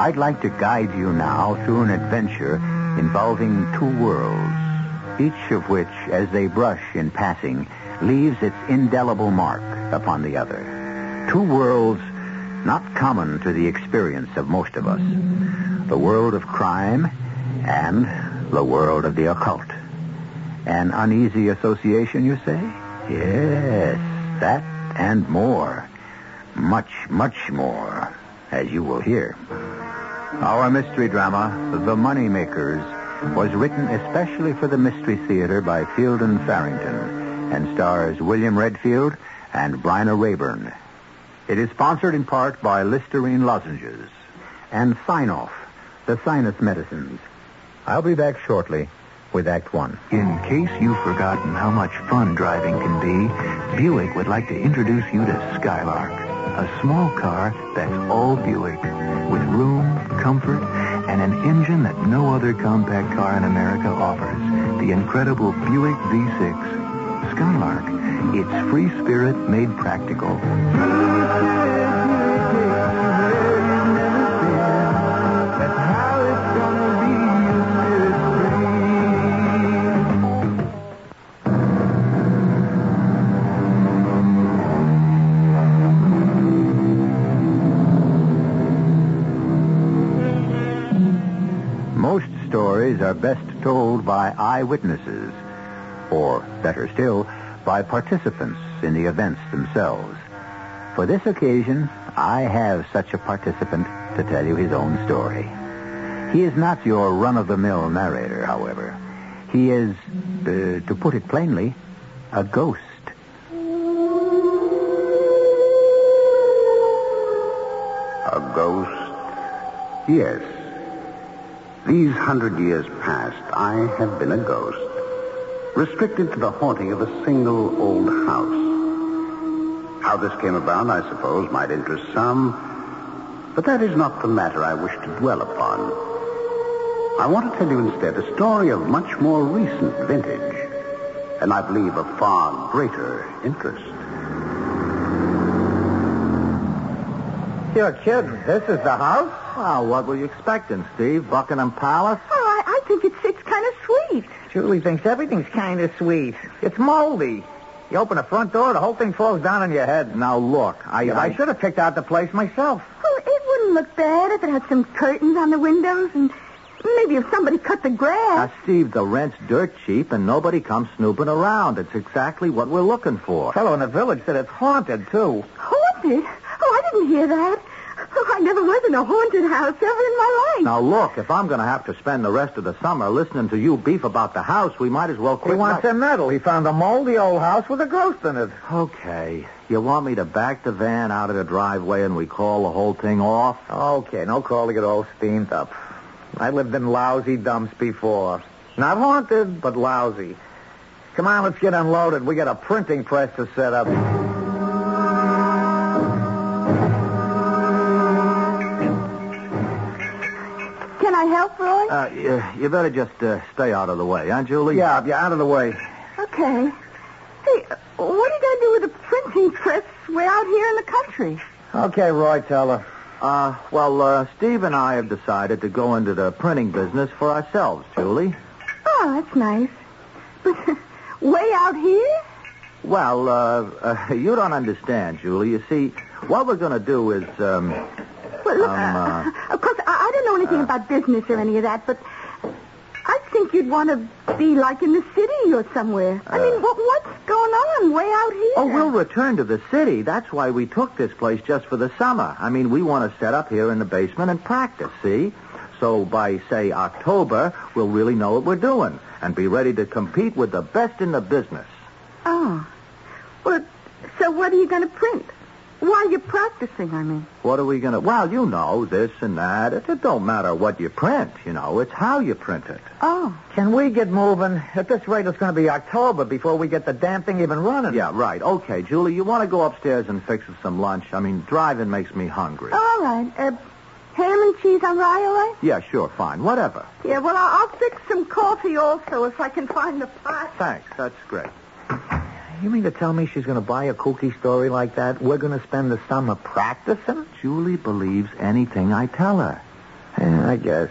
I'd like to guide you now through an adventure involving two worlds, each of which, as they brush in passing, leaves its indelible mark upon the other. Two worlds not common to the experience of most of us. The world of crime and the world of the occult. An uneasy association, you say? Yes, that and more. Much, much more, as you will hear. Our mystery drama, The Moneymakers, was written especially for the Mystery Theater by Fielden Farrington and stars William Redfield and Bryna Raeburn. It is sponsored in part by Listerine Lozenges and Sine-Off, the sinus medicines. I'll be back shortly with Act One. In case you've forgotten how much fun driving can be, Buick would like to introduce you to Skylark, a small car that's all Buick, with room, comfort, and an engine that no other compact car in America offers. The incredible Buick V6. Skylark. It's free spirit made practical. Told by eyewitnesses, or better still, by participants in the events themselves. For this occasion, I have such a participant to tell you his own story. He is not your run-of-the-mill narrator, however. He is, uh, to put it plainly, a ghost. A ghost? Yes. These hundred years past, I have been a ghost, restricted to the haunting of a single old house. How this came about, I suppose, might interest some, but that is not the matter I wish to dwell upon. I want to tell you instead a story of much more recent vintage, and I believe of far greater interest. You're kidding. This is the house? Well, what were you expecting, Steve? Buckingham Palace? Oh, I, I think it sits kind of sweet. Julie thinks everything's kind of sweet. It's moldy. You open the front door, the whole thing falls down on your head. Now, look, I... I, should have picked out the place myself. Oh, it wouldn't look bad if it had some curtains on the windows and maybe if somebody cut the grass. Now, Steve, the rent's dirt cheap and nobody comes snooping around. It's exactly what we're looking for. Fellow in the village said it's haunted, too. Haunted? I didn't hear that. Oh, I never was in a haunted house ever in my life. Now, look, if I'm going to have to spend the rest of the summer listening to you beef about the house, we might as well He wants right- a medal. He found a moldy old house with a ghost in it. Okay. You want me to back the van out of the driveway and we call the whole thing off? Okay, no call to get all steamed up. I lived in lousy dumps before. Not haunted, but lousy. Come on, let's get unloaded. We got a printing press to set up. Help, Roy? Uh, you, you better just uh, stay out of the way, huh, Julie? Yeah, yeah, out of the way. Okay. Hey, what are you going to do with the printing press? We're out here in the country? Okay, Roy, tell her. Uh, well, uh, Steve and I have decided to go into the printing business for ourselves, Julie. Oh, that's nice. But way out here? Well, uh, uh, you don't understand, Julie. You see, what we're going to do is, um, Well, look, Um, uh, of course, I, I don't know anything about business or any of that, but I think you'd want to be like in the city or somewhere. I mean, what, what's going on way out here? oh, we'll return to the city. That's why we took this place just for the summer. I mean, we want to set up here in the basement and practice, see? So by, say, October, we'll really know what we're doing and be ready to compete with the best in the business. Oh. Well, so what are you going to print? While you're practicing, I mean. What are we going to... Well, you know, this and that. It, it don't matter what you print, you know. It's how you print it. Oh. Can we get moving? At this rate, it's going to be October before we get the damn thing even running. Yeah, right. Okay, Julie, you want to go upstairs and fix us some lunch? I mean, driving makes me hungry. All right. Uh, ham and cheese on rye, all right? Yeah, sure, fine. Whatever. Yeah, well, I'll, I'll fix some coffee also if I can find the pot. Thanks. That's great. You mean to tell me she's going to buy a kooky story like that? We're going to spend the summer practicing? Julie believes anything I tell her. Yeah, I guess.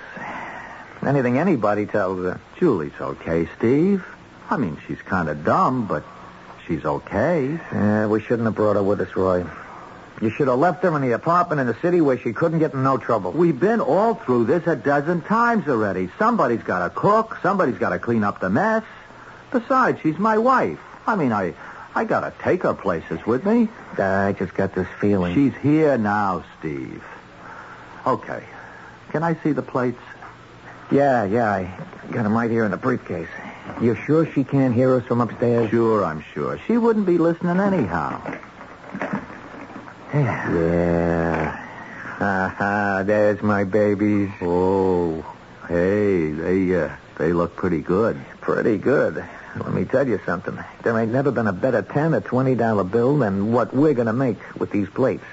Anything anybody tells her. Julie's okay, Steve. I mean, she's kind of dumb, but she's okay. Yeah, we shouldn't have brought her with us, Roy. You should have left her in the apartment in the city where she couldn't get in no trouble. We've been all through this a dozen times already. Somebody's got to cook. Somebody's got to clean up the mess. Besides, she's my wife. I mean, I, I got to take her places with me. I just got this feeling. She's here now, Steve. Okay. Can I see the plates? Yeah, yeah, I got them right here in the briefcase. You sure she can't hear us from upstairs? Sure, I'm sure. She wouldn't be listening anyhow. Yeah. Yeah. Aha, there's my babies. Oh, hey, they uh, they look pretty good. Pretty good. Let me tell you something. There ain't never been a better ten or twenty dollar bill than what we're gonna make with these plates.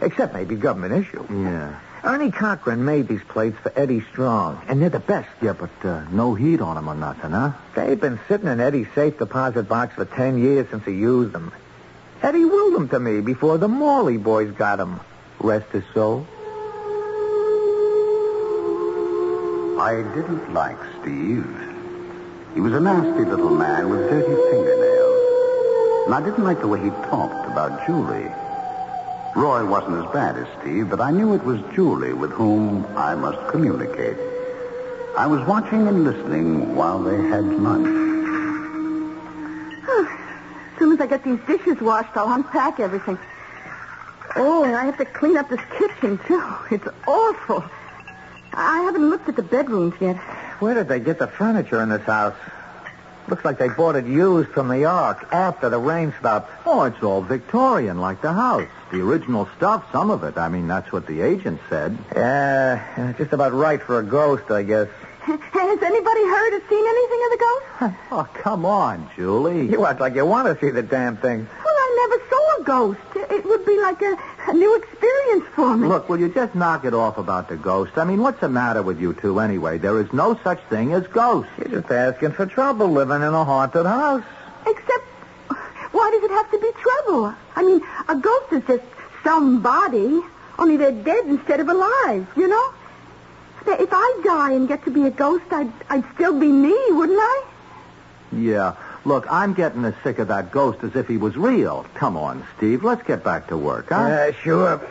Except maybe government issue. Yeah. Ernie Cochran made these plates for Eddie Strong, and they're the best. Yeah, but uh, no heat on them or nothing, huh? They've been sitting in Eddie's safe deposit box for ten years since he used them. Eddie willed them to me before the Morley boys got them. Rest his soul. I didn't like Steve. He was a nasty little man with dirty fingernails. And I didn't like the way he talked about Julie. Roy wasn't as bad as Steve, but I knew it was Julie with whom I must communicate. I was watching and listening while they had lunch. As soon as I get these dishes washed, I'll unpack everything. Oh, and I have to clean up this kitchen, too. It's awful. I haven't looked at the bedrooms yet. Where did they get the furniture in this house? Looks like they bought it used from the Ark after the rain stopped. Oh, it's all Victorian, like the house. The original stuff, some of it. I mean, that's what the agent said. Uh, yeah, just about right for a ghost, I guess. Has anybody heard or seen anything of the ghost? Oh, come on, Julie. You act like you want to see the damn thing. Well, I never saw a ghost. It would be like a, a new experience for me. Look, will you just knock it off about the ghost? I mean, what's the matter with you two anyway? There is no such thing as ghosts. You're just asking for trouble living in a haunted house. Except, why does it have to be trouble? I mean, a ghost is just somebody, only they're dead instead of alive, you know? If I die and get to be a ghost, I'd, I'd still be me, wouldn't I? Yeah. Look, I'm getting as sick of that ghost as if he was real. Come on, Steve. Let's get back to work, huh? Uh, sure.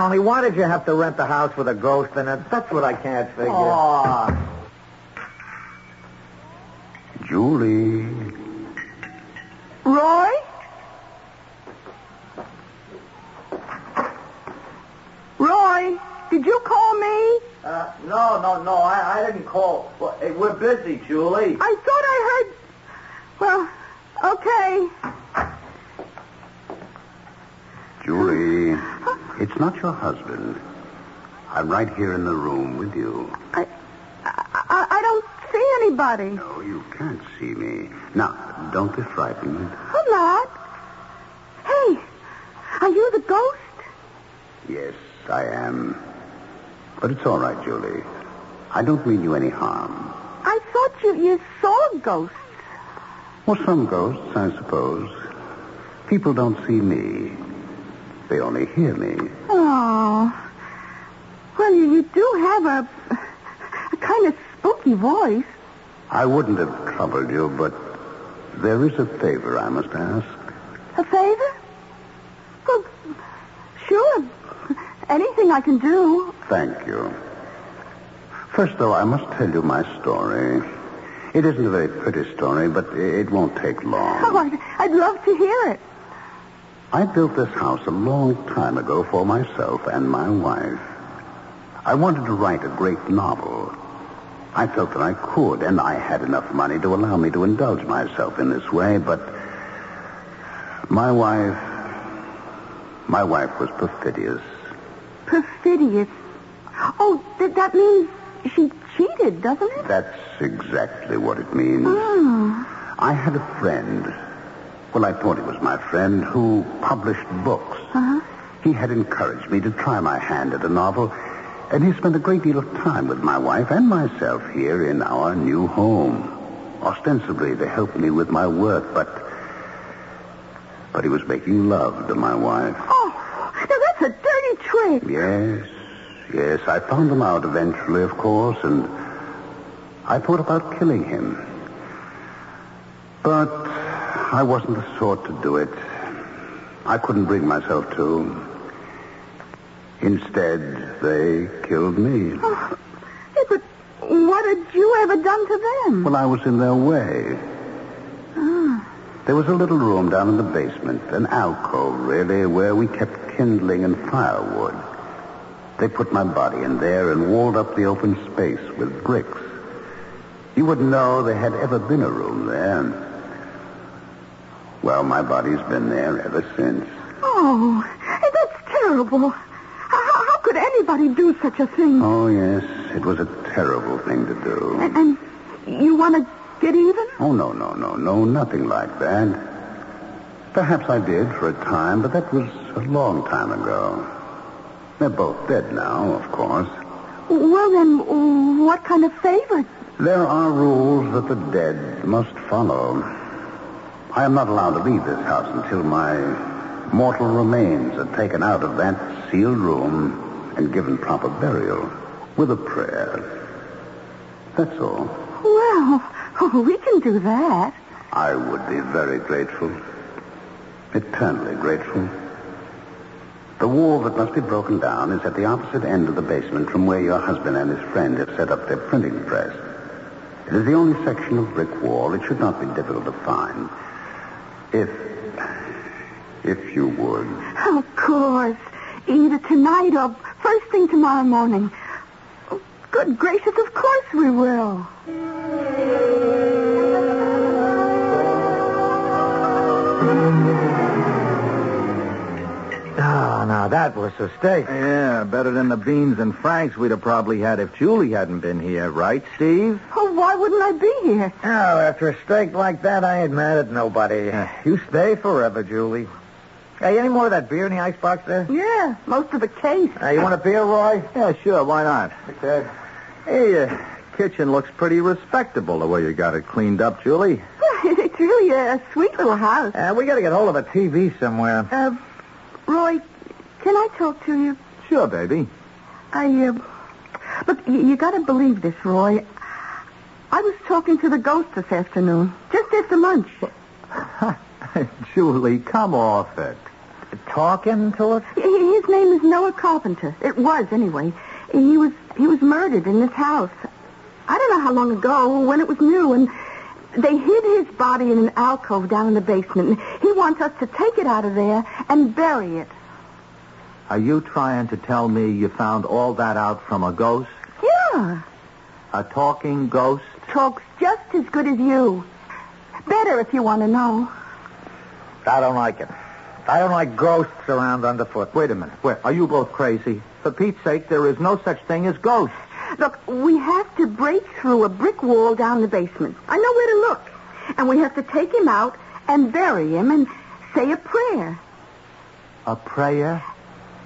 Only why did you have to rent the house with a ghost in it? That's what I can't figure. Aw. Julie. Roy? Roy, did you call me? Uh, no, no, no. I, I didn't call. Well, hey, we're busy, Julie. I thought I heard. Well, okay. Julie, it's not your husband. I'm right here in the room with you. I, I, I don't see anybody. No, you can't see me. Now, don't be frightened. I'm not. Hey, are you the ghost? Yes, I am. But it's all right, Julie. I don't mean you any harm. I thought you, you saw ghosts. Well, some ghosts, I suppose. People don't see me. They only hear me. Oh. Well, you, you do have a, a kind of spooky voice. I wouldn't have troubled you, but there is a favor I must ask. A favor? Well, sure. Anything I can do. Thank you. First, though, I must tell you my story. It isn't a very pretty story, but it won't take long. Oh. I'd, I'd love to hear it. I built this house a long time ago for myself and my wife. I wanted to write a great novel. I felt that I could, and I had enough money to allow me to indulge myself in this way, but my wife, my wife was perfidious. Perfidious. Oh, th- that means she cheated, doesn't it? That's exactly what it means. Oh. I had a friend. Well, I thought he was my friend who published books. Uh-huh. He had encouraged me to try my hand at a novel, and he spent a great deal of time with my wife and myself here in our new home, ostensibly to help me with my work, but but he was making love to my wife. Oh, now that's a dirty trick. Yes, yes, I found him out eventually, of course, and I thought about killing him. But I wasn't the sort to do it. I couldn't bring myself to. Instead, they killed me. Oh, but what had you ever done to them? Well, I was in their way. Ah. There was a little room down in the basement, an alcove, really, where we kept kindling and firewood. They put my body in there and walled up the open space with bricks. You wouldn't know there had ever been a room there. Well, my body's been there ever since. Oh, that's terrible. How, how could anybody do such a thing? Oh, yes, it was a terrible thing to do. And, and you want to get even? Oh, no, no, no, no, nothing like that. Perhaps I did for a time, but that was a long time ago. They're both dead now, of course. Well, then, what kind of favor? There are rules that the dead must follow. I am not allowed to leave this house until my mortal remains are taken out of that sealed room and given proper burial with a prayer. That's all. Well, we can do that. I would be very grateful. Eternally grateful. The wall that must be broken down is at the opposite end of the basement from where your husband and his friend have set up their printing press. It is the only section of brick wall. It should not be difficult to find. If. if you would. Of course. Either tonight or first thing tomorrow morning. Oh, Good gracious, of course we will. Oh, now that was a steak. Yeah, better than the beans and franks we'd have probably had if Julie hadn't been here, right, Steve? Oh, why wouldn't I be here? Oh, after a steak like that, I ain't mad at nobody. You stay forever, Julie. Hey, any more of that beer in the icebox there? Yeah, most of the case. Hey, you want a beer, Roy? Yeah, sure, why not? Okay. Hey, uh, kitchen looks pretty respectable the way you got it cleaned up, Julie. It's really a sweet little house. Uh, we got to get hold of a TV somewhere. Uh, Roy, can I talk to you? Sure, baby. I, uh, look, you, you got to believe this, Roy. I was talking to the ghost this afternoon, just after lunch. Julie, come off it. Talking to? H- His name is Noah Carpenter. It was, anyway. He was he was murdered in this house. I don't know how long ago, when it was new, and they hid his body in an alcove down in the basement. He wants us to take it out of there and bury it. Are you trying to tell me you found all that out from a ghost? Yeah. A talking ghost? Talks just as good as you. Better if you want to know. I don't like it. I don't like ghosts around underfoot. Wait a minute. Wait, are you both crazy? For Pete's sake, there is no such thing as ghosts. Look, we have to break through a brick wall down the basement. I know where to look. And we have to take him out and bury him and say a prayer. A prayer?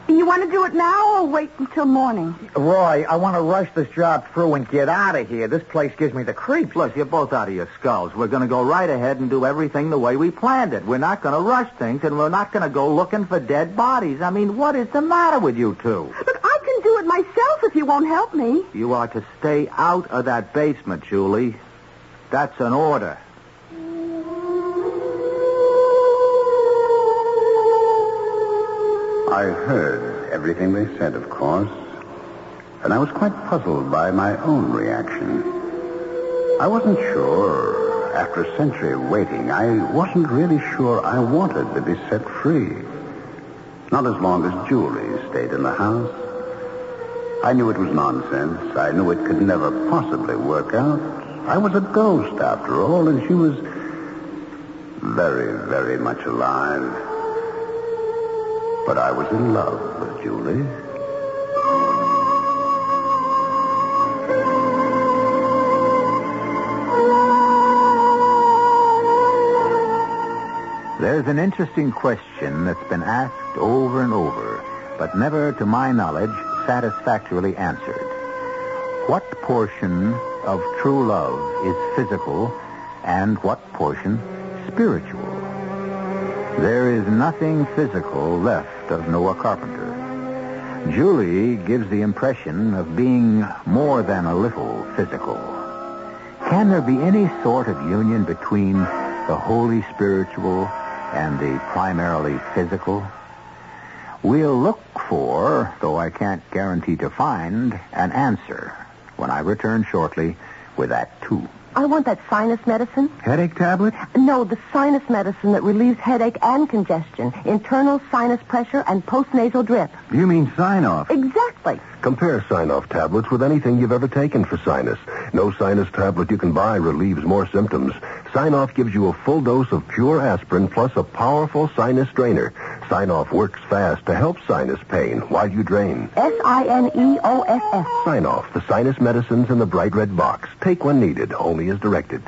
You want to do it now or wait until morning? Roy, I want to rush this job through and get out of here. This place gives me the creeps. Look, you're both out of your skulls. We're going to go right ahead and do everything the way we planned it. We're not going to rush things, and we're not going to go looking for dead bodies. I mean, what is the matter with you two? Look, I can do it myself if you won't help me. You are to stay out of that basement, Julie. That's an order. I heard everything they said, of course, and I was quite puzzled by my own reaction. I wasn't sure, after a century of waiting, I wasn't really sure I wanted to be set free. Not as long as Julie stayed in the house. I knew it was nonsense. I knew it could never possibly work out. I was a ghost, after all, and she was very, very much alive. But I was in love with Julie. There's an interesting question that's been asked over and over, but never, to my knowledge, satisfactorily answered. What portion of true love is physical and what portion spiritual? there is nothing physical left of Noah Carpenter. Julie gives the impression of being more than a little physical. Can there be any sort of union between the wholly spiritual and the primarily physical? We'll look for, though I can't guarantee to find, an answer when I return shortly with Act Two. I want that sinus medicine. Headache tablet? No, the sinus medicine that relieves headache and congestion, internal sinus pressure, and postnasal drip. You mean Sine-Off? Exactly. Compare Sine-Off tablets with anything you've ever taken for sinus. No sinus tablet you can buy relieves more symptoms. Sine-Off gives you a full dose of pure aspirin plus a powerful sinus drainer. Sine-Off works fast to help sinus pain while you drain. S I N E O S S. Sine-Off, the sinus medicines in the bright red box. Take when needed, only as directed.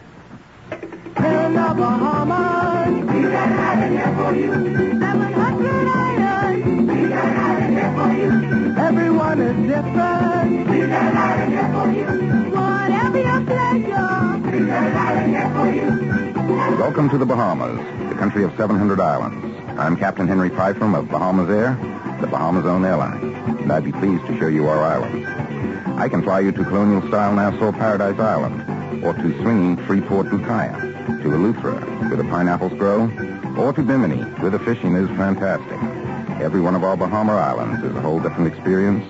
Everyone is different. We got a lot in here for you. Whatever your pleasure. We a lot in here for you. Welcome to the Bahamas, the country of 700 islands. I'm Captain Henry Pfeiffer of Bahamasair, the Bahamas own airline, and I'd be pleased to show you our islands. I can fly you to colonial-style Nassau Paradise Island, or to swinging Freeport Lucaya, to Eleuthera, where the pineapples grow, or to Bimini, where the fishing is fantastic. Every one of our Bahama islands is a whole different experience.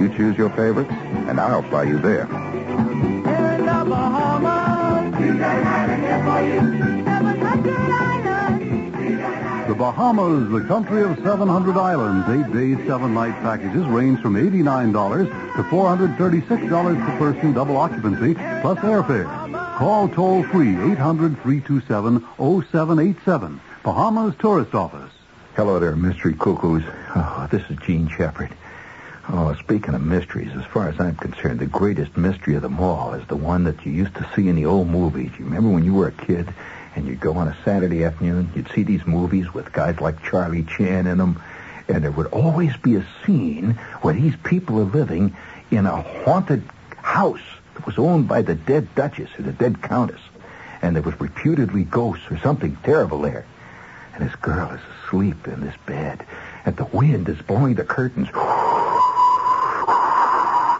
You choose your favorites, and I'll fly you there. In the Bahamas. Lot in here for you. 700 islands. The Bahamas, the country of 700 islands, eight days, seven night packages range from $89 to $436 per person, double occupancy, plus airfare. Call toll free 800 327 0787. Bahamas Tourist Office. Hello there, mystery cuckoos. Oh, this is Jean Shepherd. Oh, speaking of mysteries, as far as I'm concerned, the greatest mystery of them all is the one that you used to see in the old movies. You remember when you were a kid and you'd go on a Saturday afternoon, you'd see these movies with guys like Charlie Chan in them, and there would always be a scene where these people are living in a haunted house that was owned by the dead Duchess or the dead Countess, and there was reputedly ghosts or something terrible there. And this girl is asleep in this bed, and the wind is blowing the curtains.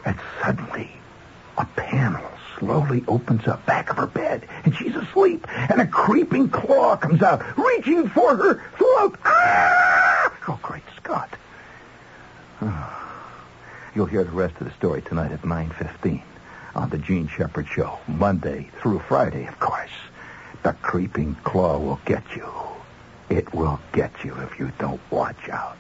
And suddenly, a panel slowly opens up back of her bed, and she's asleep, and a creeping claw comes out, reaching for her throat. Ah! Oh, great Scott. You'll hear the rest of the story tonight at 9.15 on the Jean Shepherd Show, Monday through Friday, of course. The creeping claw will get you. It will get you if you don't watch out.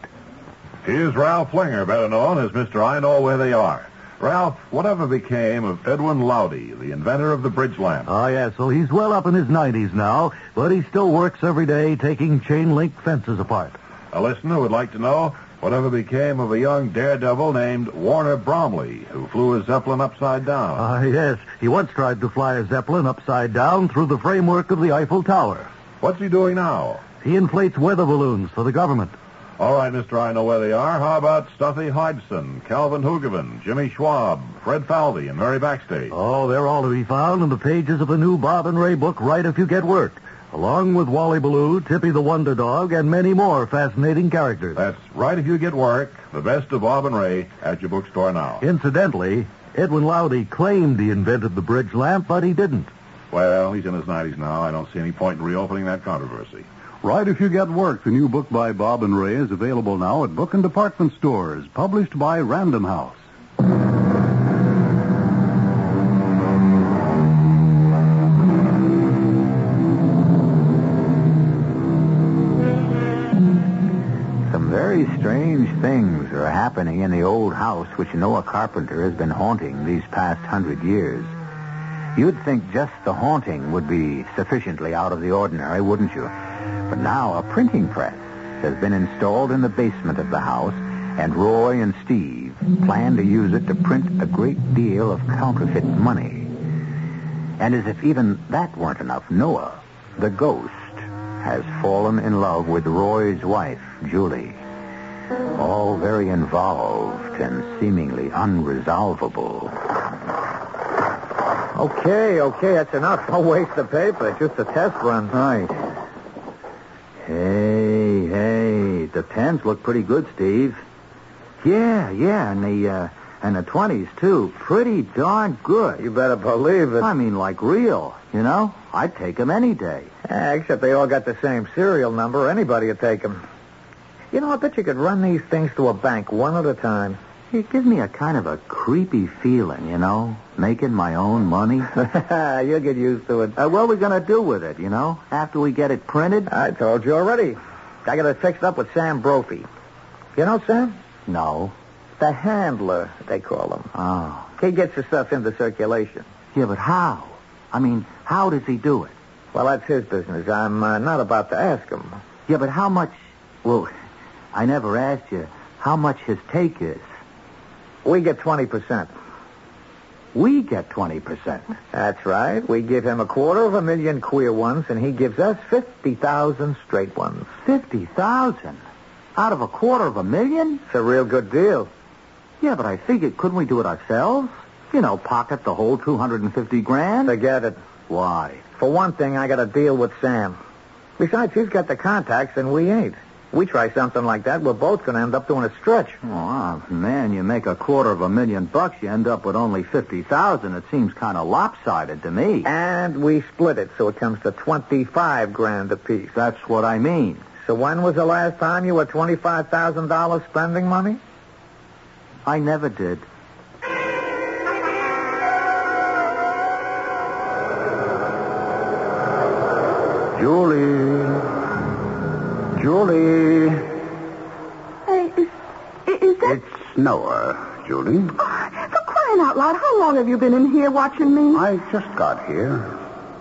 Here's Ralph Flinger, better known as Mr. I Know Where They Are. Ralph, whatever became of Edwin Lowdy, the inventor of the bridge lamp? Oh, yes. Well, he's well up in his 90s now, but he still works every day taking chain link fences apart. A listener would like to know whatever became of a young daredevil named Warner Bromley, who flew a Zeppelin upside down. Ah, yes. He once tried to fly a Zeppelin upside down through the framework of the Eiffel Tower. What's he doing now? He inflates weather balloons for the government. All right, Mr. I Know Where They Are. How about Stuffy Hodgson, Calvin Hoogovan, Jimmy Schwab, Fred Falvey, and Mary Backstayge? Oh, they're all to be found in the pages of the new Bob and Ray book, Write If You Get Work, along with Wally Ballou, Tippy the Wonder Dog, and many more fascinating characters. That's write if you get work. The best of Bob and Ray at your bookstore now. Incidentally, Edwin Lowdy claimed he invented the bridge lamp, but he didn't. Well, he's in his 90s now. I don't see any point in reopening that controversy. Write If You Get Work, the new book by Bob and Ray, is available now at book and department stores, published by Random House. Some very strange things are happening in the old house which Noah Carpenter has been haunting these past hundred years. You'd think just the haunting would be sufficiently out of the ordinary, wouldn't you? But now a printing press has been installed in the basement of the house, and Roy and Steve plan to use it to print a great deal of counterfeit money. And as if even that weren't enough, Noah, the ghost, has fallen in love with Roy's wife, Julie. All very involved and seemingly unresolvable. Okay, okay, that's enough. Don't waste the paper. Just a test run. Right. Hey, the tens look pretty good, Steve. Yeah, yeah, and the uh, and the twenties too, pretty darn good. You better believe it. I mean, like real. You know, I'd take 'em any day. Except they all got the same serial number. Anybody would take 'em. You know, I bet you could run these things to a bank one at a time. It gives me a kind of a creepy feeling, you know, making my own money. You'll get used to it. Uh, what are we going to do with it, you know, after we get it printed? I told you already. I got it fixed up with Sam Brophy. You know Sam? No. The handler, they call him. Oh. He gets the stuff into circulation. Yeah, but how? I mean, how does he do it? Well, that's his business. I'm uh, not about to ask him. Yeah, but how much... Well, I never asked you how much his take is. We get 20%. We get 20%. That's right. We give him a quarter of a million queer ones, and he gives us 50,000 straight ones. 50,000? Out of a quarter of a million? It's a real good deal. Yeah, but I figured, couldn't we do it ourselves? You know, pocket the whole 250 grand? Forget it. Why? For one thing, I got to deal with Sam. Besides, he's got the contacts, and we ain't. We try something like that, we're both going to end up doing a stretch. Oh, man, you make a quarter of a million bucks, you end up with only 50,000. It seems kind of lopsided to me. And we split it, so it comes to 25 grand apiece. That's what I mean. So when was the last time you were $25,000 spending money? I never did. Julie. Julie. Hey, is, is that... It's Noah, Julie. Oh, for crying out loud, how long have you been in here watching me? I just got here.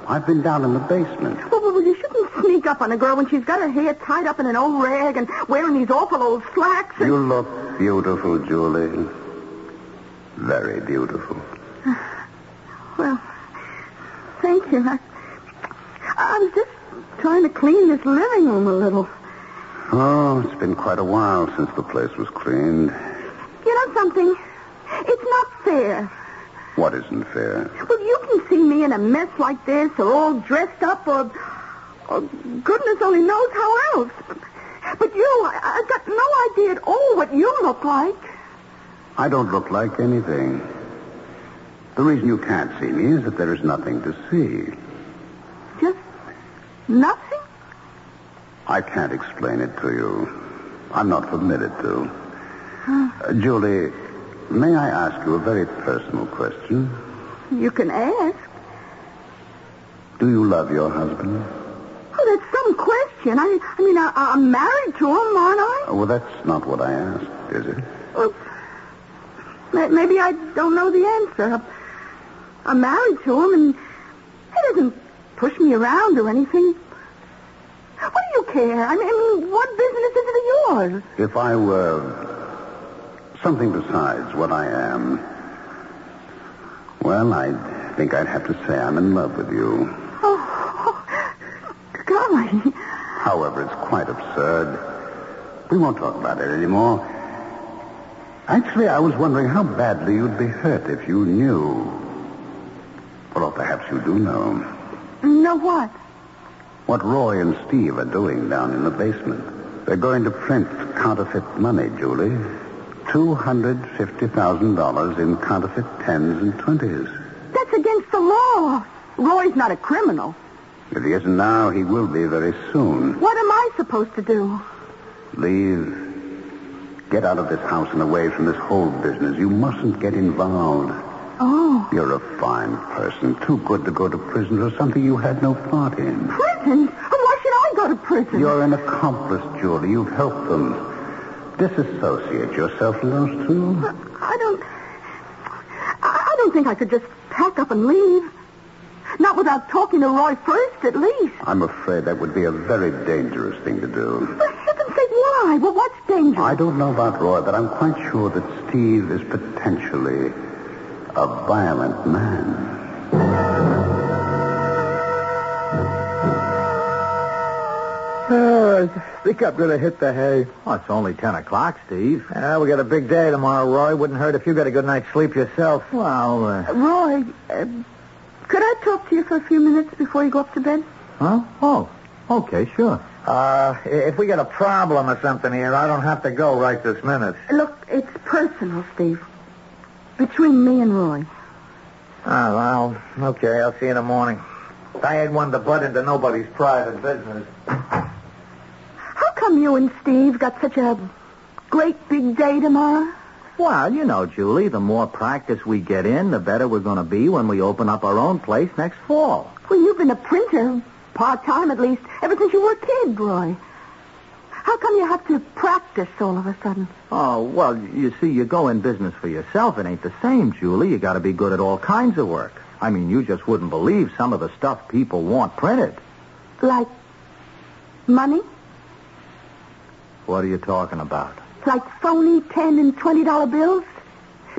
I've been down in the basement. Well, well, well, you shouldn't sneak up on a girl when she's got her hair tied up in an old rag and wearing these awful old slacks. And... You look beautiful, Julie. Very beautiful. Well, thank you. I, I was just trying to clean this living room a little. Oh, it's been quite a while since the place was cleaned. You know something? It's not fair. What isn't fair? Well, you can see me in a mess like this, or all dressed up, or, or goodness only knows how else. But you, I, I've got no idea at all what you look like. I don't look like anything. The reason you can't see me is that there is nothing to see. Just nothing? I can't explain it to you. I'm not permitted to. Uh, Julie, may I ask you a very personal question? You can ask. Do you love your husband? Oh, that's some question. I, I mean, I, I'm married to him, aren't I? Oh, well, that's not what I asked, is it? Well, maybe I don't know the answer. I'm married to him, and he doesn't push me around or anything. Care? I mean, I mean, what business is it of yours? If I were something besides what I am, well, I think I'd have to say I'm in love with you. Oh, golly. However, it's quite absurd. We won't talk about it anymore. Actually, I was wondering how badly you'd be hurt if you knew. Well, or perhaps you do know. Know what? What Roy and Steve are doing down in the basement. They're going to print counterfeit money, Julie. $250,000 in counterfeit tens and twenties. That's against the law. Roy's not a criminal. If he isn't now, he will be very soon. What am I supposed to do? Leave. Get out of this house and away from this whole business. You mustn't get involved. Oh, You're a fine person, too good to go to prison for something you had no part in. prison? And why should I go to prison? You're an accomplice, Julie. You've helped them. Disassociate yourself from those two. I don't. I I don't think I could just pack up and leave. Not without talking to Roy first, at least. I'm afraid that would be a very dangerous thing to do. For heaven's sake, why? Well, what's dangerous? I don't know about Roy, but I'm quite sure that Steve is potentially a violent man. I think I'm going to hit the hay. Oh, it's only 10 o'clock, Steve. Ah, we got a big day tomorrow, Roy. Wouldn't hurt if you got a good night's sleep yourself. Well, uh, Roy, uh, could I talk to you for a few minutes before you go up to bed? huh? Oh, Okay, sure. Uh, if we get a problem or something here, I don't have to go right this minute. Look, it's personal, Steve. Between me and Roy. Oh, well, okay, I'll see you in the morning. I ain't one to butt into nobody's private business. You and Steve got such a great big day tomorrow? Well, you know, Julie, the more practice we get in, the better we're going to be when we open up our own place next fall. Well, you've been a printer, part-time at least, ever since you were a kid, Roy. How come you have to practice all of a sudden? Oh, well, you see, you go in business for yourself. It ain't the same, Julie. You got to be good at all kinds of work. I mean, you just wouldn't believe some of the stuff people want printed. Like money? What are you talking about? Like phony ten and twenty dollar bills?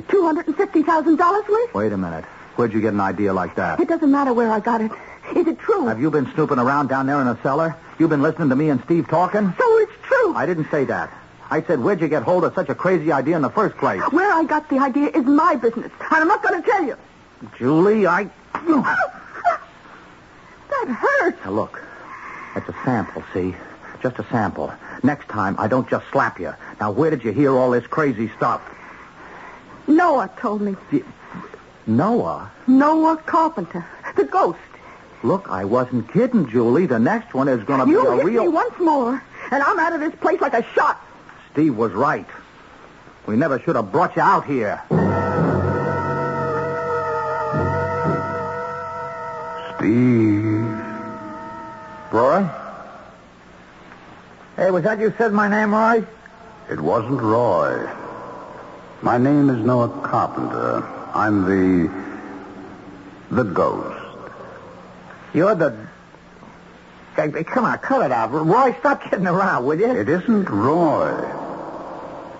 Two hundred and fifty thousand dollars worth? Wait a minute. Where'd you get an idea like that? It doesn't matter where I got it. Is it true? Have you been snooping around down there in the cellar? You've been listening to me and Steve talking? So it's true. I didn't say that. I said, where'd you get hold of such a crazy idea in the first place? Where I got the idea is my business, and I'm not going to tell you. Julie, I. That hurts. Now, look, that's a sample, see? Just a sample. Next time, I don't just slap you. Now, where did you hear all this crazy stuff? Noah told me. Noah? Noah Carpenter, the ghost. Look, I wasn't kidding, Julie. The next one is going to be You a hit real. me once more, and I'm out of this place like a shot. Steve was right. We never should have brought you out here. Steve. Roy? Hey, was that you said my name, Roy? It wasn't Roy. My name is Noah Carpenter. I'm the. the ghost. You're the... Hey, come on, cut it out. Roy, stop kidding around, will you? It isn't Roy.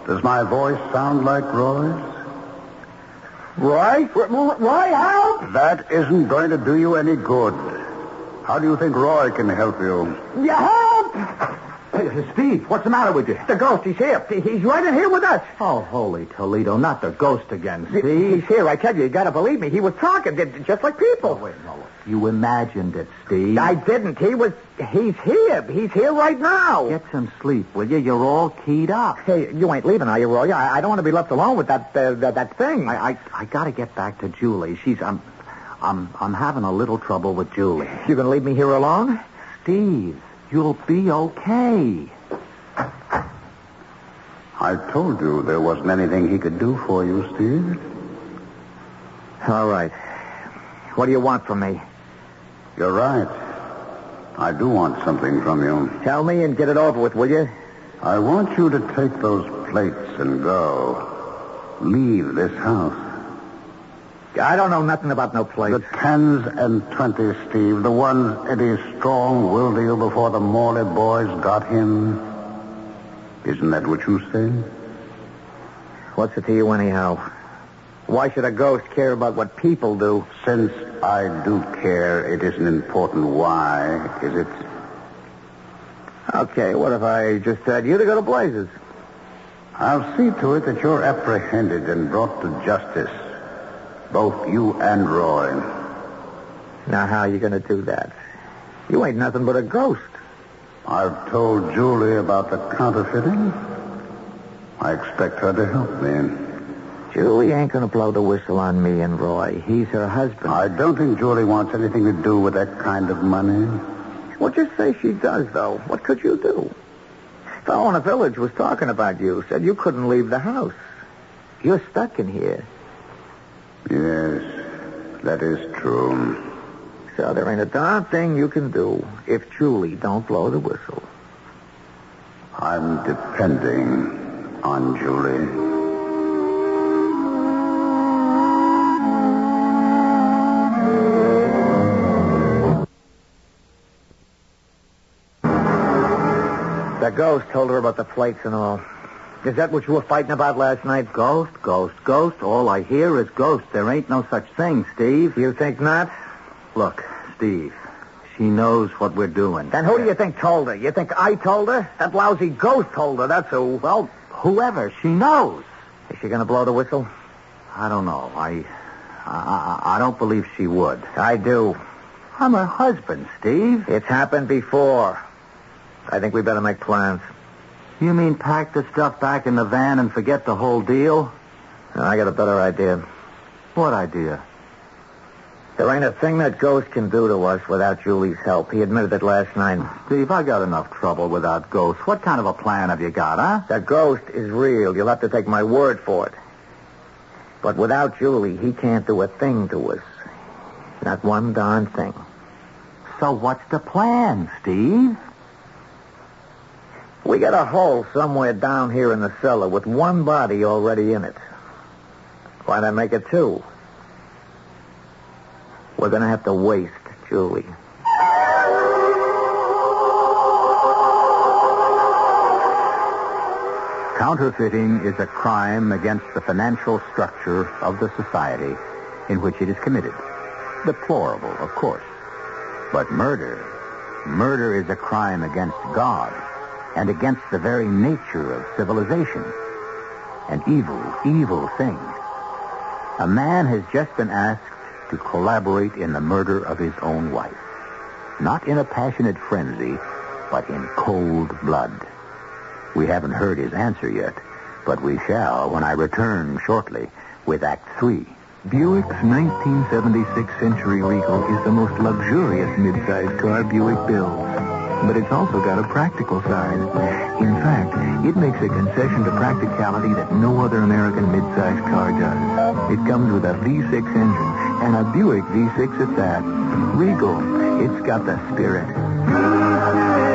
Does my voice sound like Roy's? Roy? Roy, help! That isn't going to do you any good. How do you think Roy can help you? Help! Hey, Steve, what's the matter with you? The ghost, he's here. He's right in here with us. Oh, holy Toledo, not the ghost again, He- He's here, I tell you. You gotta believe me. He was talking, just like people. Oh, wait, no. You imagined it, Steve. I didn't. He was... He's here. He's here right now. Get some sleep, will you? You're all keyed up. Hey, you ain't leaving, are you, Roy? I, I don't want to be left alone with that uh, that, that thing. I, I, I got to get back to Julie. She's, I'm, I'm, I'm having a little trouble with Julie. You gonna leave me here alone? Steve, you'll be okay. I told you there wasn't anything he could do for you, Steve. All right. What do you want from me? You're right. I do want something from you. Tell me and get it over with, will you? I want you to take those plates and go. Leave this house. I don't know nothing about no place. The tens and twenties, Steve. The ones Eddie Strong to you before the Morley boys got him. Isn't that what you say? What's it to you anyhow? Why should a ghost care about what people do? Since I do care, it isn't important why, is it? Okay, what if I just had you to go to Blazes? I'll see to it that you're apprehended and brought to justice. Both you and Roy. Now, how are you going to do that? You ain't nothing but a ghost. I've told Julie about the counterfeiting. I expect her to help me. Julie ain't going to blow the whistle on me and Roy. He's her husband. I don't think Julie wants anything to do with that kind of money. Well, just say she does, though. What could you do? Fellow in the village was talking about you. Said you couldn't leave the house. You're stuck in here. Yes, that is true. So there ain't a darn thing you can do if Julie don't blow the whistle. I'm depending on Julie. The ghost told her about the plates and all. Is that what you were fighting about last night? Ghost, ghost, ghost. All I hear is ghost. There ain't no such thing, Steve. You think not? Look, Steve, she knows what we're doing. Then who do you think told her? You think I told her? That lousy ghost told her, that's who. Well, whoever, she knows. Is she going to blow the whistle? I don't know. I, I, I- I don't believe she would. I do. I'm her husband, Steve. It's happened before. I think we better make plans. You mean pack the stuff back in the van and forget the whole deal? I got a better idea. What idea? There ain't a thing that Ghost can do to us without Julie's help. He admitted it last night. Steve, I got enough trouble without ghosts. What kind of a plan have you got, huh? The ghost is real. You'll have to take my word for it. But without Julie, he can't do a thing to us. Not one darn thing. So what's the plan, Steve? We got a hole somewhere down here in the cellar with one body already in it. Why not make it two? We're going to have to waste Julie. Counterfeiting is a crime against the financial structure of the society in which it is committed. Deplorable, of course. But murder, murder is a crime against God and against the very nature of civilization. An evil, evil thing. A man has just been asked to collaborate in the murder of his own wife. Not in a passionate frenzy, but in cold blood. We haven't heard his answer yet, but we shall when I return shortly with Act Three. Buick's 1976 Century Regal is the most luxurious midsize car Buick builds. But it's also got a practical side. In fact, it makes a concession to practicality that no other American midsize car does. It comes with a V6 engine, and a Buick V6 at that. Regal, it's got the spirit.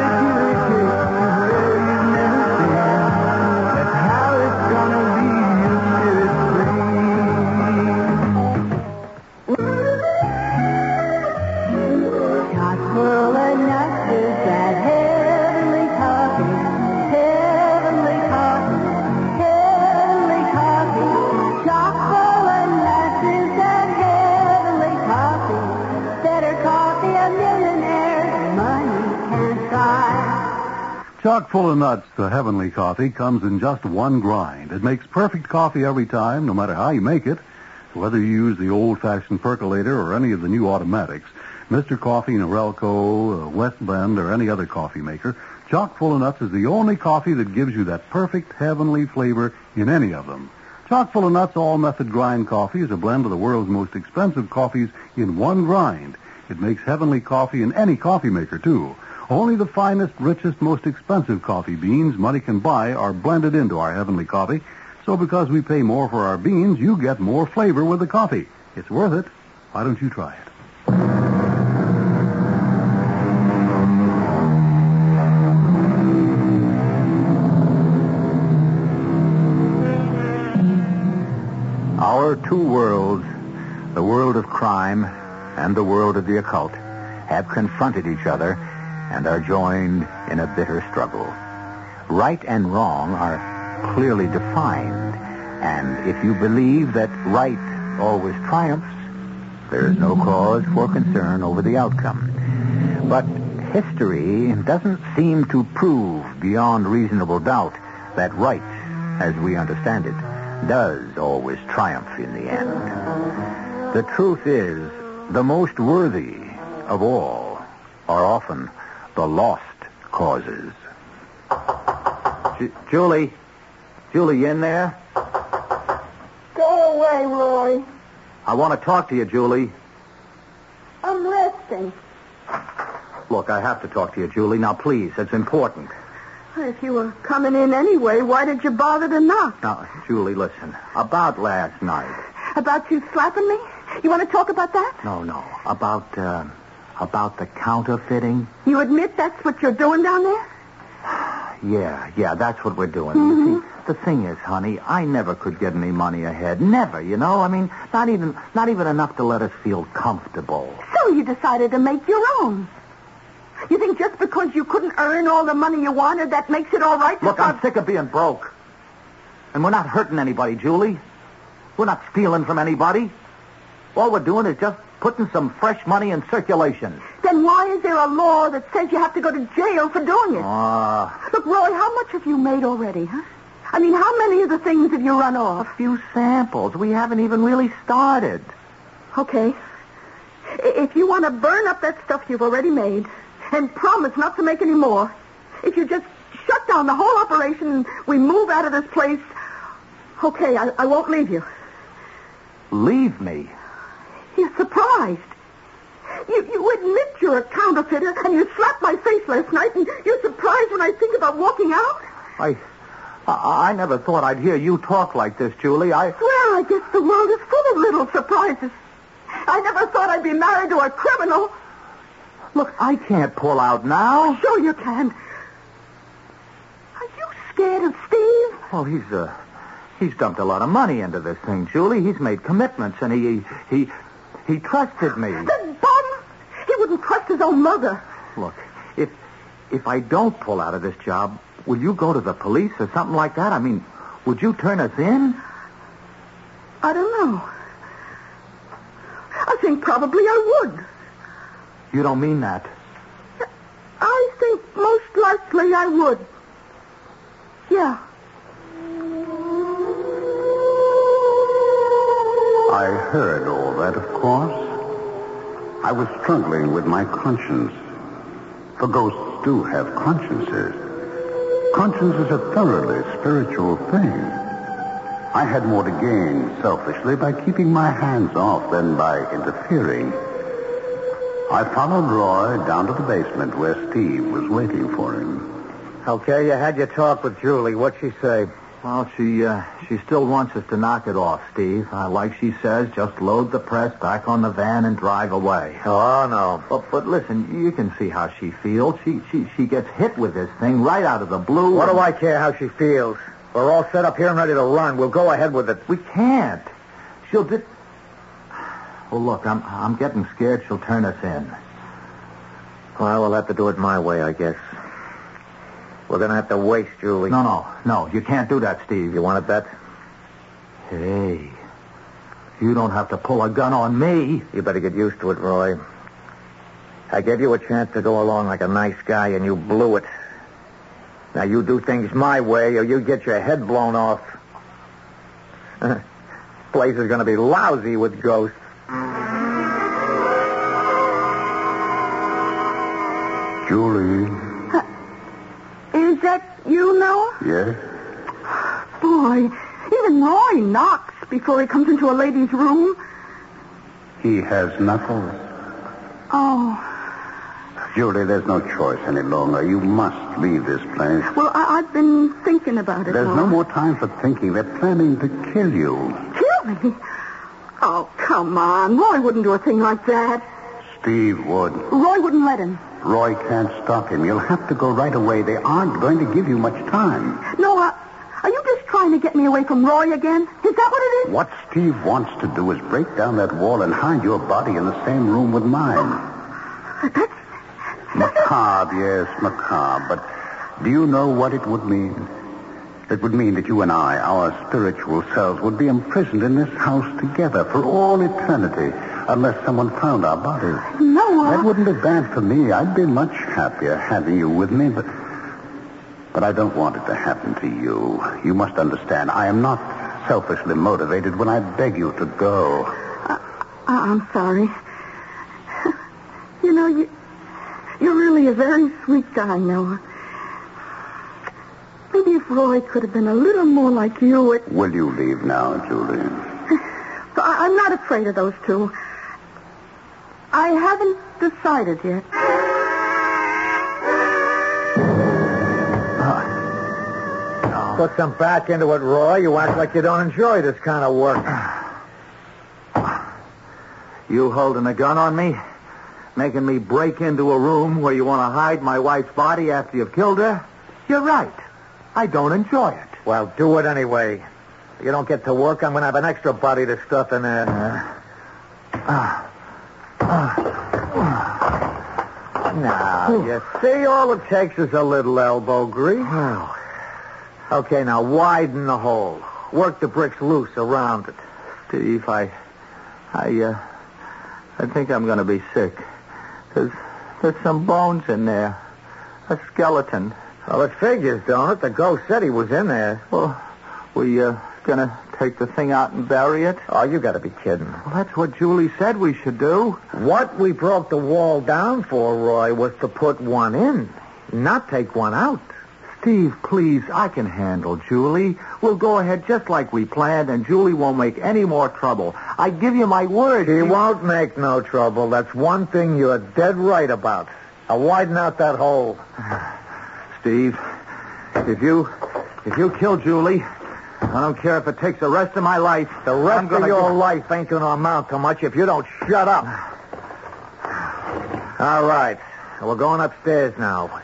Chock full of nuts, the heavenly coffee comes in just one grind. It makes perfect coffee every time, no matter how you make it. Whether you use the old-fashioned percolator or any of the new automatics, Mr. Coffee, Norelco, uh, West Bend, or any other coffee maker, Chock full of nuts is the only coffee that gives you that perfect heavenly flavor in any of them. Chock full of nuts all-method grind coffee is a blend of the world's most expensive coffees in one grind. It makes heavenly coffee in any coffee maker, too. Only the finest, richest, most expensive coffee beans money can buy are blended into our heavenly coffee. So because we pay more for our beans, you get more flavor with the coffee. It's worth it. Why don't you try it? Our two worlds, the world of crime and the world of the occult, have confronted each other and are joined in a bitter struggle. Right and wrong are clearly defined, and if you believe that right always triumphs, there is no cause for concern over the outcome. But history doesn't seem to prove beyond reasonable doubt that right, as we understand it, does always triumph in the end. The truth is, the most worthy of all are often the lost causes. Ju- Julie? Julie, you in there? Go away, Roy. I want to talk to you, Julie. I'm resting. Look, I have to talk to you, Julie. Now, please, it's important. If you were coming in anyway, why did you bother to knock? Now, Julie, listen. About last night. About you slapping me? You want to talk about that? No, no. About, uh, about the counterfeiting. You admit that's what you're doing down there? Yeah, yeah, that's what we're doing. You mm-hmm. see, the thing is, honey, I never could get any money ahead. Never, you know? I mean, not even, not even enough to let us feel comfortable. So you decided to make your own. You think just because you couldn't earn all the money you wanted, that makes it all right? to Look, I'm sick of being broke. And we're not hurting anybody, Julie. We're not stealing from anybody. All we're doing is just putting some fresh money in circulation. Then why is there a law that says you have to go to jail for doing it? Ah, Look, Roy, how much have you made already, huh? I mean, how many of the things have you run off? a few samples. We haven't even really started. Okay. I- If you want to burn up that stuff you've already made and promise not to make any more, if you just shut down the whole operation and we move out of this place, okay, I, I won't leave you. Leave me. You're surprised. You, you admit you're a counterfeiter, and you slapped my face last night, and you're surprised when I think about walking out? I, I, I never thought I'd hear you talk like this, Julie. I. Well, I guess the world is full of little surprises. I never thought I'd be married to a criminal. Look, I can't pull out now. Sure you can. Are you scared of Steve? Well, he's uh, he's dumped a lot of money into this thing, Julie. He's made commitments, and he he he trusted me. The bum! He wouldn't trust his own mother. Look, if if I don't pull out of this job, will you go to the police or something like that? I mean, would you turn us in? I don't know. I think probably I would. You don't mean that. I think most likely I would. Yeah. I heard all that, of course. I was struggling with my conscience. For ghosts do have consciences. Conscience is a thoroughly spiritual thing. I had more to gain selfishly by keeping my hands off than by interfering. I followed Roy down to the basement where Steve was waiting for him. Okay, you had your talk with Julie. What'd she say? Well, she uh, she still wants us to knock it off, Steve. Uh, like she says, just load the press back on the van and drive away. Oh no! But but listen, you can see how she feels. She she she gets hit with this thing right out of the blue. What do I care how she feels? We're all set up here and ready to run. We'll go ahead with it. We can't. She'll di- Well, look, I'm I'm getting scared. She'll turn us in. Well, we'll have to do it my way, I guess. We're going to have to waste Julie. No, no, no. You can't do that, Steve. You want to bet? Hey, you don't have to pull a gun on me. You better get used to it, Roy. I gave you a chance to go along like a nice guy, and you blew it. Now, you do things my way, or you get your head blown off. Place is going to be lousy with ghosts. Julie. Is that you, Noah? Yes? Boy, even Roy knocks before he comes into a lady's room. He has knuckles. Oh, Julie, there's no choice any longer. You must leave this place. well, I- I've been thinking about it. There's no more time for thinking. They're planning to kill you. Kill me? Oh, come on. Roy wouldn't do a thing like that. Steve would. Roy wouldn't let him. Roy can't stop him. You'll have to go right away. They aren't going to give you much time. Noah, are you just trying to get me away from Roy again? Is that what it is? What Steve wants to do is break down that wall and hide your body in the same room with mine. That's Macabre, yes, macabre. But do you know what it would mean? It would mean that you and I, our spiritual selves, would be imprisoned in this house together for all eternity unless someone found our bodies. Noah. That wouldn't be bad for me. I'd be much happier having you with me, but but I don't want it to happen to you. You must understand, I am not selfishly motivated when I beg you to go. Uh, I'm sorry. You know, you, you're really a very sweet guy, Noah. Maybe if Roy could have been a little more like you, it... Will you leave now, Julie? I, I'm not afraid of those two. I haven't decided yet. Ah. Put some back into it, Roy. You act like you don't enjoy this kind of work. You holding a gun on me? Making me break into a room where you want to hide my wife's body after you've killed her? You're right. I don't enjoy it. Well, do it anyway. If you don't get to work, I'm going to have an extra body to stuff in there. Now, you see, all it takes is a little elbow grease. Okay, now widen the hole. Work the bricks loose around it. Steve, I, I, uh, I think I'm going to be sick. There's, there's some bones in there. A skeleton. Well, it figures, don't it? The ghost said he was in there. Well, we, uh, gonna take the thing out and bury it? Oh, you gotta be kidding. Well, that's what Julie said we should do. What we broke the wall down for, Roy, was to put one in, not take one out. Steve, please, I can handle Julie. We'll go ahead just like we planned, and Julie won't make any more trouble. I give you my word. She won't make no trouble. That's one thing you're dead right about. Now widen out that hole. Steve, if you if you kill Julie, I don't care if it takes the rest of my life. The rest of your go- life ain't gonna amount to much if you don't shut up. All right. We're going upstairs now.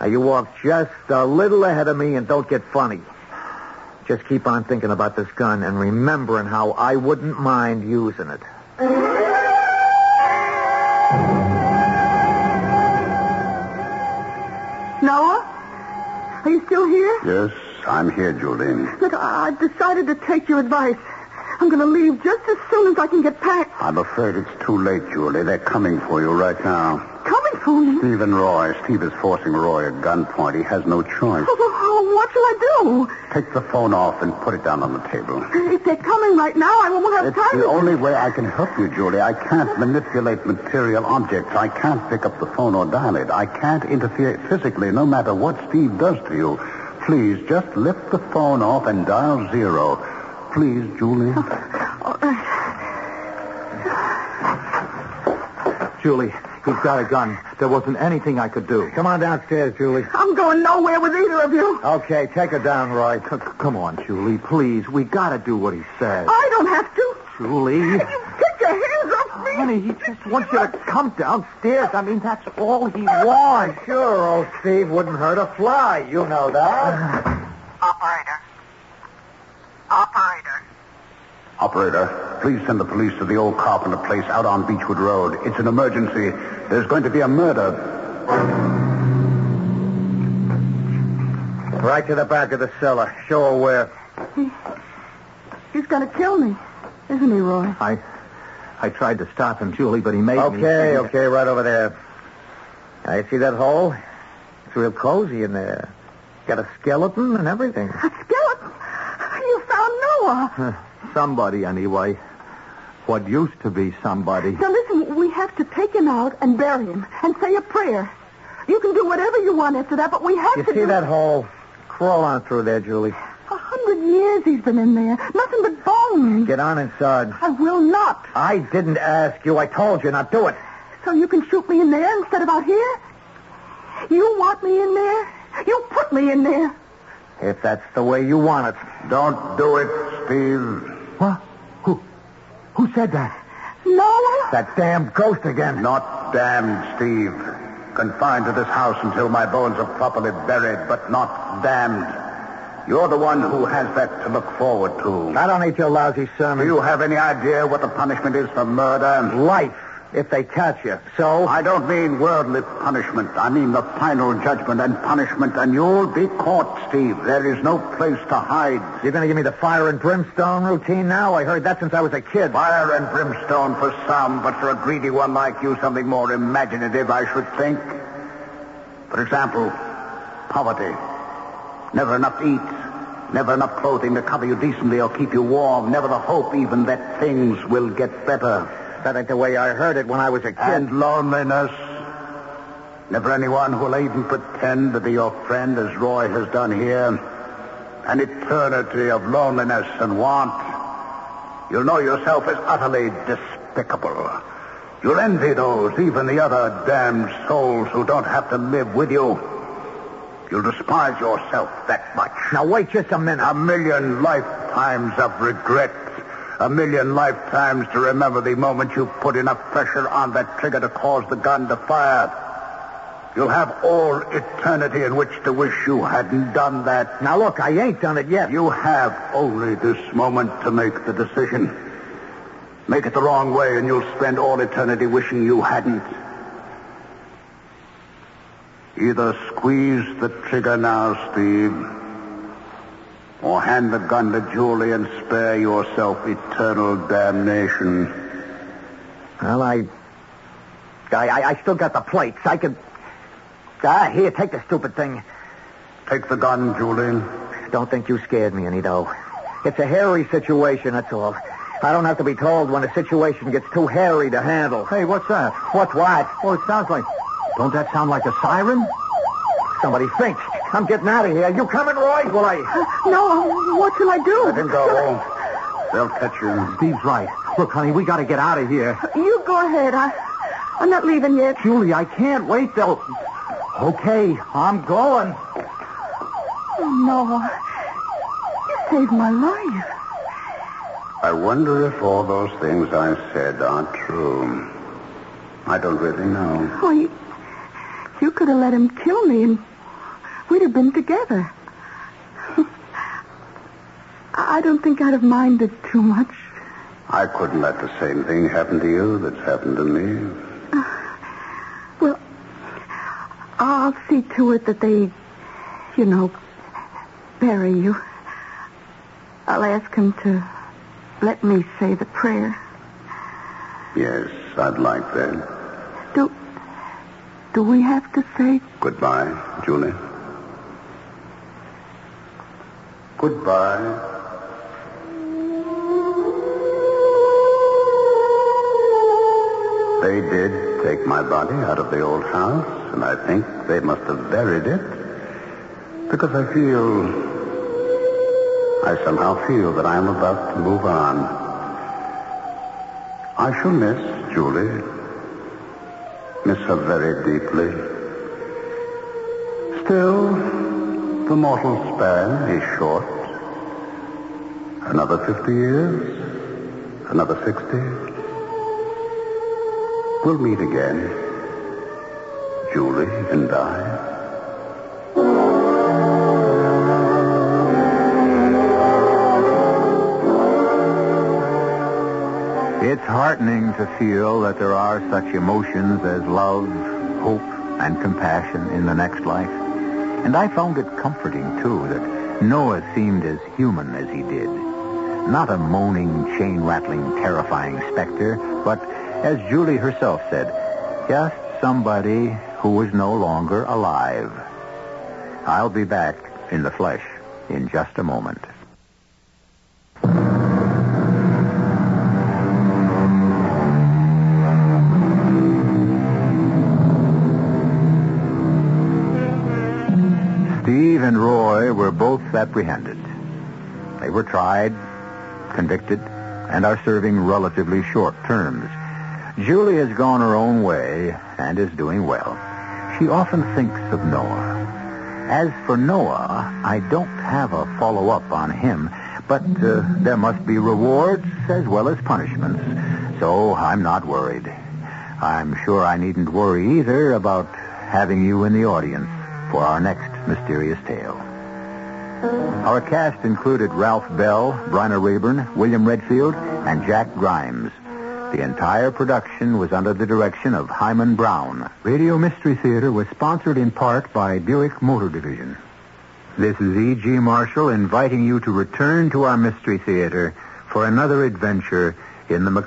Now you walk just a little ahead of me and don't get funny. Just keep on thinking about this gun and remembering how I wouldn't mind using it. Are you still here? Yes, I'm here, Julie. Look, I- I've decided to take your advice. I'm going to leave just as soon as I can get packed. I'm afraid it's too late, Julie. They're coming for you right now. For me? Stephen Roy. Steve is forcing Roy at gunpoint. He has no choice. Oh, what shall I do? Take the phone off and put it down on the table. If they're coming right now, I won't have It's time the to... only way I can help you, Julie. I can't manipulate material objects. I can't pick up the phone or dial it. I can't interfere physically, no matter what Steve does to you. Please, just lift the phone off and dial zero. Please, oh, uh, Julie. Julie, he's got a gun. There wasn't anything I could do. Come on downstairs, Julie. I'm going nowhere with either of you. Okay, take her down, Roy. C- come on, Julie, please. We gotta do what he says. I don't have to. Julie. You take your hands off me. Honey, he just wants you to come downstairs. I mean, that's all he wants. Sure, old Steve wouldn't hurt a fly. You know that. Uh, Operator. Operator. Operator, please send the police to the old Carpenter place out on Beechwood Road. It's an emergency. There's going to be a murder. Right to the back of the cellar. Show her where. He, He's going to kill me, isn't he, Roy? I, I tried to stop him, Julie, but he made me. Okay, okay, right over there. Now, you see that hole? It's real cozy in there. Got a skeleton and everything. A skeleton. You found Noah. Somebody, anyway. What used to be somebody. Now listen, we have to take him out and bury him and say a prayer. You can do whatever you want after that, but we have You to see do... that hole? Crawl on through there, Julie. A hundred years he's been in there. Nothing but bones. Get on inside. I will not. I didn't ask you. I told you. Now do it. So you can shoot me in there instead of out here? You want me in there? You put me in there. If that's the way you want it. Don't do it, Steve. What? Who? Who said that? Noah? That damn ghost again. Not damned, Steve. Confined to this house until my bones are properly buried, but not damned. You're the one who has that to look forward to. I don't need your lousy sermon. Do sermon. you have any idea what the punishment is for murder? Life, if they catch you. So? I don't mean worldly punishment. I mean the final judgment and punishment, and you'll be caught, Steve. There is no place to hide. You're going to give me the fire and brimstone routine now? I heard that since I was a kid. Fire and brimstone for some, but for a greedy one like you, something more imaginative, I should think. For example, poverty. Never enough to eat. Never enough clothing to cover you decently or keep you warm. Never the hope even that things will get better. That ain't the way I heard it when I was a kid. And loneliness. Never anyone who'll even pretend to be your friend as Roy has done here. An eternity of loneliness and want. You'll know yourself as utterly despicable. You'll envy those, even the other damned souls who don't have to live with you. You'll despise yourself that much. Now, wait just a minute. A million lifetimes of regret. A million lifetimes to remember the moment you put enough pressure on that trigger to cause the gun to fire. You'll have all eternity in which to wish you hadn't done that. Now, look, I ain't done it yet. You have only this moment to make the decision. Make it the wrong way, and you'll spend all eternity wishing you hadn't. Either squeeze the trigger now, Steve, or hand the gun to Julie and spare yourself eternal damnation. Well, I, I, I, I still got the plates. I could. Ah, here, take the stupid thing. Take the gun, Julie. Don't think you scared me any, though. It's a hairy situation, that's all. I don't have to be told when a situation gets too hairy to handle. Hey, what's that? What's what? Oh, it sounds like... Don't that sound like a siren? Somebody thinks. I'm getting out of here. You coming, Roy? Will I? No, what shall I do? Let him go. They'll catch you. Steve's right. Look, honey, we got to get out of here. You go ahead. I, I'm not leaving yet. Julie, I can't wait. They'll... Okay, I'm going. Oh, no. You saved my life. I wonder if all those things I said are true. I don't really know. Oh, you, you could have let him kill me and we'd have been together. I don't think I'd have minded too much. I couldn't let the same thing happen to you that's happened to me. Well, I'll see to it that they, you know, bury you. I'll ask him to let me say the prayer. Yes, I'd like that. Do, do we have to say Goodbye, Julie. Goodbye. They did take my body out of the old house, and I think they must have buried it because I feel. I somehow feel that I'm about to move on. I shall miss Julie. Miss her very deeply. Still, the mortal span is short. Another 50 years? Another 60? We'll meet again. Julie and I. It's heartening to feel that there are such emotions as love, hope, and compassion in the next life. And I found it comforting, too, that Noah seemed as human as he did. Not a moaning, chain-rattling, terrifying specter, but, as Julie herself said, just somebody who was no longer alive. I'll be back in the flesh in just a moment. And Roy were both apprehended. They were tried, convicted, and are serving relatively short terms. Julie has gone her own way and is doing well. She often thinks of Noah. As for Noah, I don't have a follow-up on him, but uh, there must be rewards as well as punishments, so I'm not worried. I'm sure I needn't worry either about having you in the audience for our next mysterious tale. Our cast included Ralph Bell, Bryna Raeburn, William Redfield, and Jack Grimes. The entire production was under the direction of Himan Brown. Radio Mystery Theater was sponsored in part by Buick Motor Division. This is E.G. Marshall inviting you to return to our Mystery Theater for another adventure in the macabre.